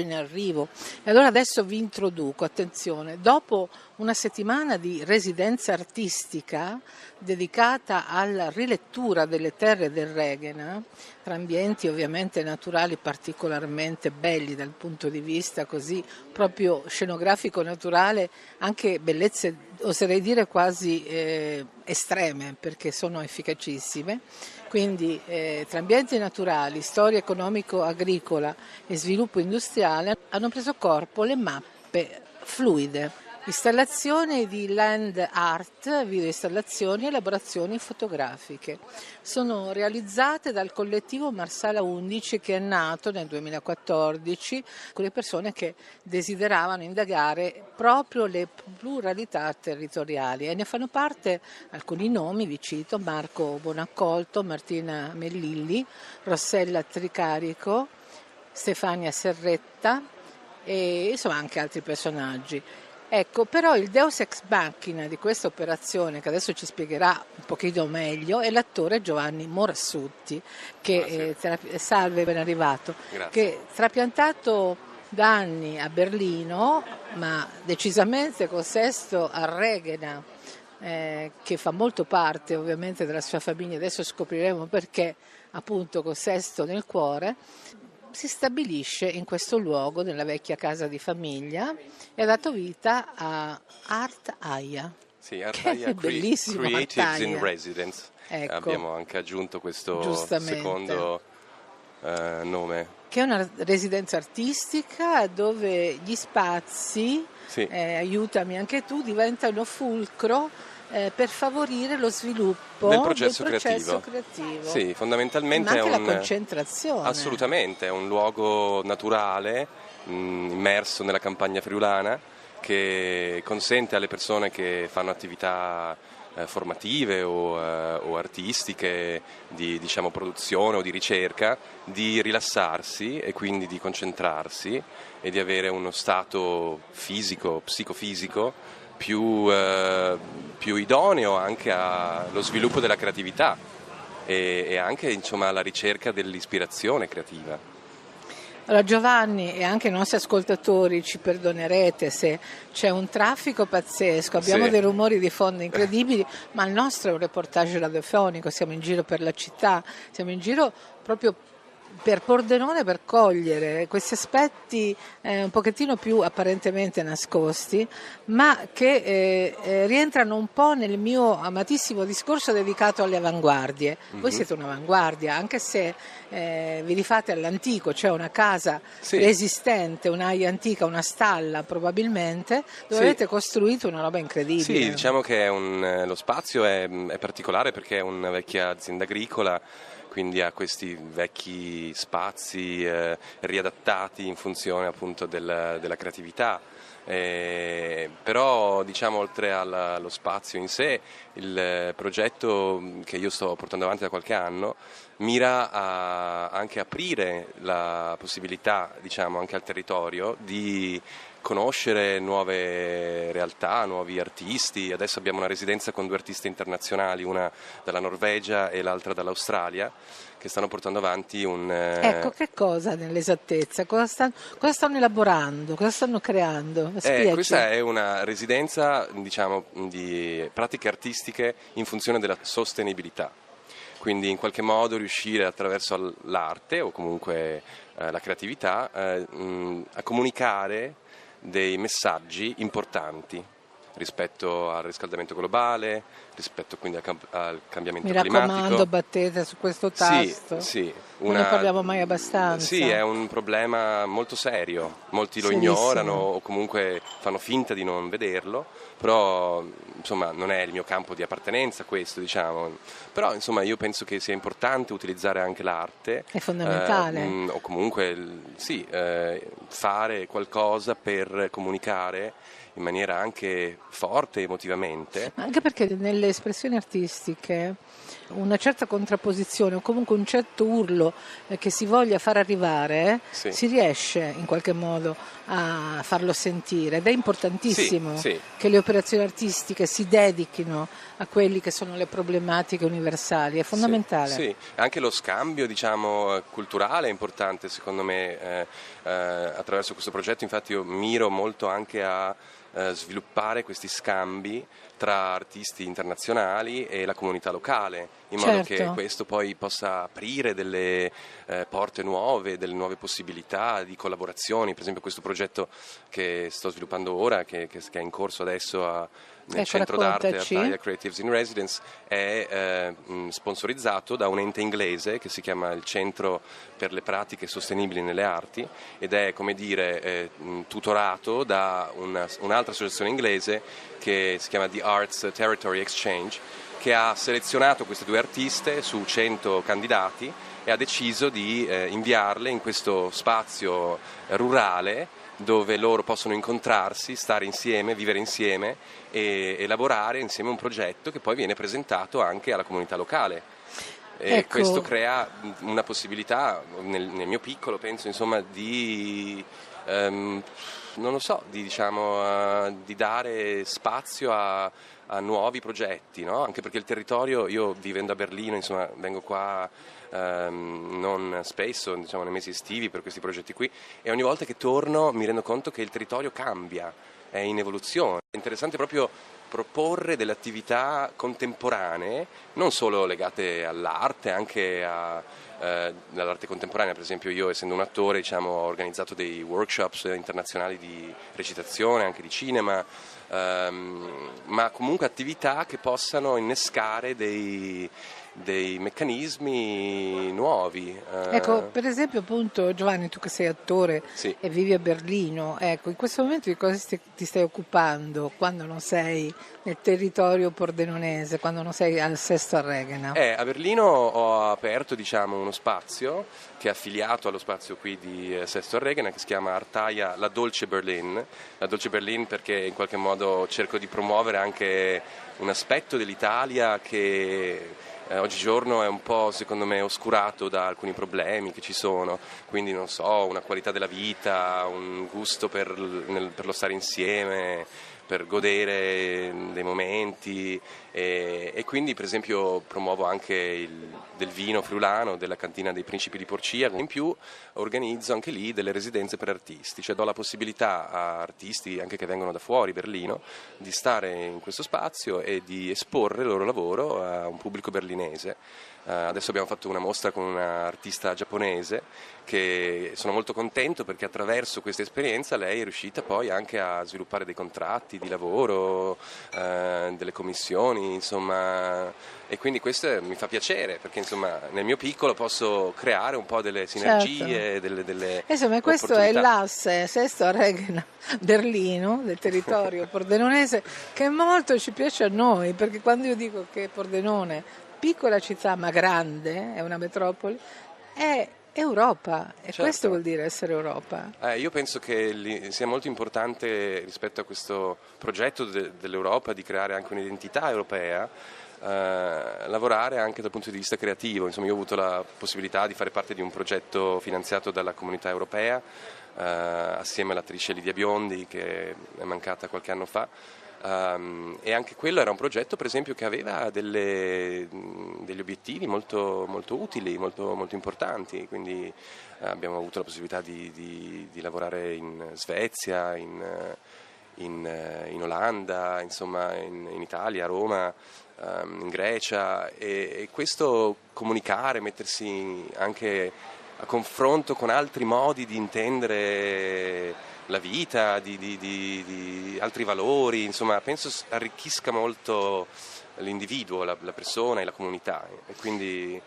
in arrivo. E allora adesso vi introduco, attenzione, dopo una settimana di residenza artistica dedicata alla rilettura delle terre del Reghena, tra ambienti ovviamente naturali particolarmente belli dal punto di vista così proprio scenografico naturale, anche bellezze oserei dire quasi eh, estreme perché sono efficacissime. Quindi eh, tra ambienti naturali, storia economico-agricola e sviluppo industriale hanno preso corpo le mappe fluide Installazioni di land art, videoinstallazioni e elaborazioni fotografiche. Sono realizzate dal collettivo Marsala 11 che è nato nel 2014 con le persone che desideravano indagare proprio le pluralità territoriali e ne fanno parte alcuni nomi, vi cito, Marco Bonaccolto, Martina Mellilli, Rossella Tricarico, Stefania Serretta e insomma anche altri personaggi. Ecco, però il deus ex machina di questa operazione, che adesso ci spiegherà un pochino meglio, è l'attore Giovanni Morassutti, che eh, salve, ben arrivato, Grazie. che trapiantato da anni a Berlino, ma decisamente con Sesto a Regena, eh, che fa molto parte ovviamente della sua famiglia, adesso scopriremo perché appunto con Sesto nel cuore, si stabilisce in questo luogo, nella vecchia casa di famiglia, e ha dato vita a Art Aya. Sì, Art Aya è bellissimo, Creatives Art Aya. in Residence. Ecco. Abbiamo anche aggiunto questo secondo eh, nome. Che è una residenza artistica dove gli spazi, Sì. eh, aiutami anche tu, diventano fulcro eh, per favorire lo sviluppo Del processo processo creativo. creativo. Sì, fondamentalmente Ma anche è un la concentrazione. Assolutamente, è un luogo naturale, mh, immerso nella campagna friulana, che consente alle persone che fanno attività eh, formative o, eh, o artistiche, di diciamo, produzione o di ricerca, di rilassarsi e quindi di concentrarsi e di avere uno stato fisico, psicofisico più, eh, più idoneo anche allo sviluppo della creatività e, e anche insomma, alla ricerca dell'ispirazione creativa. Allora Giovanni e anche i nostri ascoltatori ci perdonerete se c'è un traffico pazzesco, abbiamo Sì. dei rumori di fondo incredibili, ma il nostro è un reportage radiofonico, siamo in giro per la città, siamo in giro proprio per Pordenone per cogliere questi aspetti eh, un pochettino più apparentemente nascosti, ma che eh, eh, rientrano un po' nel mio amatissimo discorso dedicato alle avanguardie. Voi Mhm. siete un'avanguardia, anche se eh, vi rifate all'antico, cioè una casa Sì. resistente, un'aia antica, una stalla probabilmente, dove Sì. avete costruito una roba incredibile. Sì, diciamo che un- eh, lo spazio è, è particolare perché è una vecchia azienda agricola, quindi ha questi vecchi spazi eh, riadattati in funzione appunto del- della creatività. Eh, però diciamo oltre alla- allo spazio in sé il progetto che io sto portando avanti da qualche anno mira a anche aprire la possibilità diciamo anche al territorio di conoscere nuove realtà, nuovi artisti. Adesso abbiamo una residenza con due artiste internazionali, una dalla Norvegia e l'altra dall'Australia, che stanno portando avanti un... eh, Ecco, che cosa nell'esattezza? Cosa stanno, cosa stanno elaborando? Cosa stanno creando? Eh, questa è una residenza diciamo, di pratiche artistiche in funzione della sostenibilità, quindi in qualche modo riuscire attraverso l'arte o comunque eh, la creatività eh, mh, a comunicare dei messaggi importanti rispetto al riscaldamento globale, rispetto quindi al, cam- al cambiamento Mi raccomando, climatico. battete su questo Sì, tasto. sì, Non ne parliamo mai abbastanza. Sì, è un problema molto serio, molti lo Serissimo. ignorano o comunque fanno finta di non vederlo, però insomma non è il mio campo di appartenenza questo, diciamo. Però insomma io penso che sia importante utilizzare anche l'arte. È fondamentale. eh, mh, o comunque sì, eh, fare qualcosa per comunicare in maniera anche forte emotivamente. Ma Anche perché nelle espressioni artistiche una certa contrapposizione o comunque un certo urlo eh, che si voglia far arrivare Sì. si riesce in qualche modo a farlo sentire ed è importantissimo Sì, sì. che le operazioni artistiche si dedichino a quelli che sono le problematiche universali, è fondamentale. Sì, anche lo scambio diciamo, culturale è importante secondo me, eh, eh, attraverso questo progetto infatti io miro molto anche a sviluppare questi scambi tra artisti internazionali e la comunità locale, in modo che Certo. questo poi possa aprire delle eh, porte nuove, delle nuove possibilità di collaborazioni. Per esempio questo progetto che sto sviluppando ora, che, che- che è in corso adesso a- nel Ecco, centro d'arte raccontaci. Artaia Creatives in Residence, è eh, sponsorizzato da un ente inglese che si chiama il Centro per le pratiche sostenibili nelle arti ed è come dire eh, tutorato da una- un'altra associazione inglese che si chiama The Arts Territory Exchange che ha selezionato queste due artiste su 100 candidati e ha deciso di eh, inviarle in questo spazio rurale dove loro possono incontrarsi, stare insieme, vivere insieme e, e lavorare insieme un progetto che poi viene presentato anche alla comunità locale. E Ecco. questo crea una possibilità, nel, nel mio piccolo penso, insomma, di, ehm, non lo so, di, diciamo, eh, di dare spazio a, a nuovi progetti, no? anche perché il territorio, io vivendo a Berlino, insomma, vengo qua ehm, non spesso, diciamo, nei mesi estivi per questi progetti qui e ogni volta che torno mi rendo conto che il territorio cambia, è in evoluzione. È interessante proprio proporre delle attività contemporanee, non solo legate all'arte, anche a, eh, all'arte contemporanea. Per esempio io essendo un attore diciamo, ho organizzato dei workshops internazionali di recitazione, anche di cinema, ehm, ma comunque attività che possano innescare dei, dei meccanismi nuovi. eh, Ecco, per esempio, appunto, Giovanni, tu che sei attore Sì. e vivi a Berlino, ecco, in questo momento di cosa ti stai occupando quando non sei nel territorio pordenonese, quando non sei al Sesto a Regena? Eh, a Berlino ho aperto diciamo, uno spazio che è affiliato allo spazio qui di eh, Sesto Arregana che si chiama Artaia La Dolce Berlin. La Dolce Berlin perché in qualche modo cerco di promuovere anche un aspetto dell'Italia che eh, oggigiorno è un po' secondo me oscurato da alcuni problemi che ci sono, quindi non so, una qualità della vita, un gusto per, nel- per lo stare insieme, per godere dei momenti e, e quindi per esempio promuovo anche il, del vino friulano della cantina dei Principi di Porcia, in più organizzo anche lì delle residenze per artisti, cioè do la possibilità a artisti anche che vengono da fuori Berlino di stare in questo spazio e di esporre il loro lavoro a un pubblico berlinese. Eh, adesso abbiamo fatto una mostra con un'artista giapponese che sono molto contento perché attraverso questa esperienza lei è riuscita poi anche a sviluppare dei contratti di lavoro, eh, delle commissioni, insomma, e quindi questo mi fa piacere perché insomma nel mio piccolo posso creare un po' delle sinergie, delle, delle Certo. Insomma, questo è l'asse Sesto a Regena Berlino, del territorio pordenonese, che molto ci piace a noi, perché quando io dico che Pordenone, piccola città ma grande, è una metropoli, è Europa e Certo. questo vuol dire essere Europa. Eh, io penso che sia molto importante rispetto a questo progetto de- dell'Europa di creare anche un'identità europea, eh, lavorare anche dal punto di vista creativo. Insomma, io ho avuto la possibilità di fare parte di un progetto finanziato dalla comunità europea eh, assieme all'attrice Lidia Biondi che è mancata qualche anno fa. Ehm, e anche quello era un progetto, per esempio, che aveva delle- degli obiettivi molto, molto utili, molto, molto importanti. Quindi eh, abbiamo avuto la possibilità di, di- di lavorare in Svezia, in, in, eh, in Olanda, insomma, in, in Italia, a Roma, ehm, in Grecia. E, e questo comunicare, mettersi anche a confronto con altri modi di intendere la vita, di, di- di- di altri valori, insomma, penso arricchisca molto l'individuo, la, la persona e la comunità. E quindi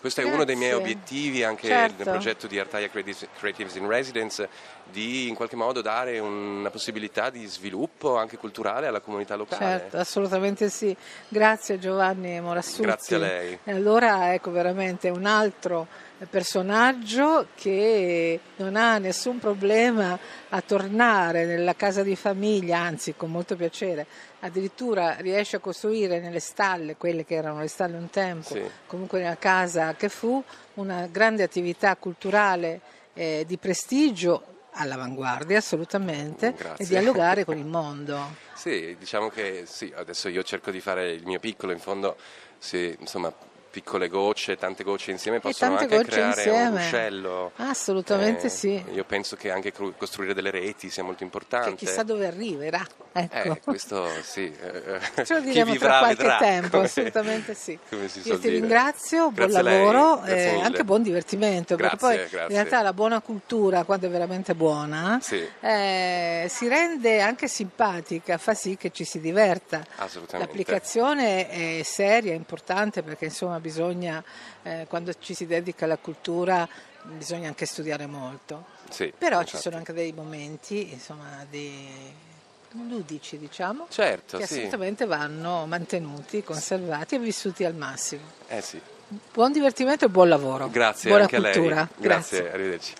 questo è uno dei miei Grazie. obiettivi anche Certo. nel progetto di Artaia Creatives in Residence, di in qualche modo dare una possibilità di sviluppo anche culturale alla comunità locale. Certo, assolutamente sì. Grazie Giovanni Morassutti. Grazie a lei. E allora ecco veramente un altro personaggio che non ha nessun problema a tornare nella casa di famiglia, anzi con molto piacere, addirittura riesce a costruire nelle stalle, quelle che erano le stalle un tempo, Sì. comunque nella casa che fu, una grande attività culturale eh, di prestigio all'avanguardia assolutamente Grazie. e dialogare con il mondo. Sì, diciamo che sì, adesso io cerco di fare il mio piccolo, in fondo sì, insomma, piccole gocce, tante gocce insieme possono anche creare insieme. un ruscello. Assolutamente Eh, sì. Io penso che anche costruire delle reti sia molto importante. Che chissà dove arriverà. Ecco. Eh, questo sì. eh, Ce lo diremo vivrà tra qualche vedrà, tempo, come- assolutamente sì. Io ti dire. ringrazio, buon Grazie lei, lavoro e anche buon divertimento, perché Grazie, poi grazie. in realtà la buona cultura, quando è veramente buona, Sì. eh, si rende anche simpatica, fa sì che ci si diverta. L'applicazione è seria, è importante perché insomma bisogna, eh, quando ci si dedica alla cultura, bisogna anche studiare molto. Sì, Però ci infatti. sono anche dei momenti, insomma, di ludici, diciamo, Certo, che sì. assolutamente vanno mantenuti, conservati e vissuti al massimo. Eh sì. Buon divertimento e buon lavoro. Grazie Buona anche cultura. a lei. Grazie, arrivederci.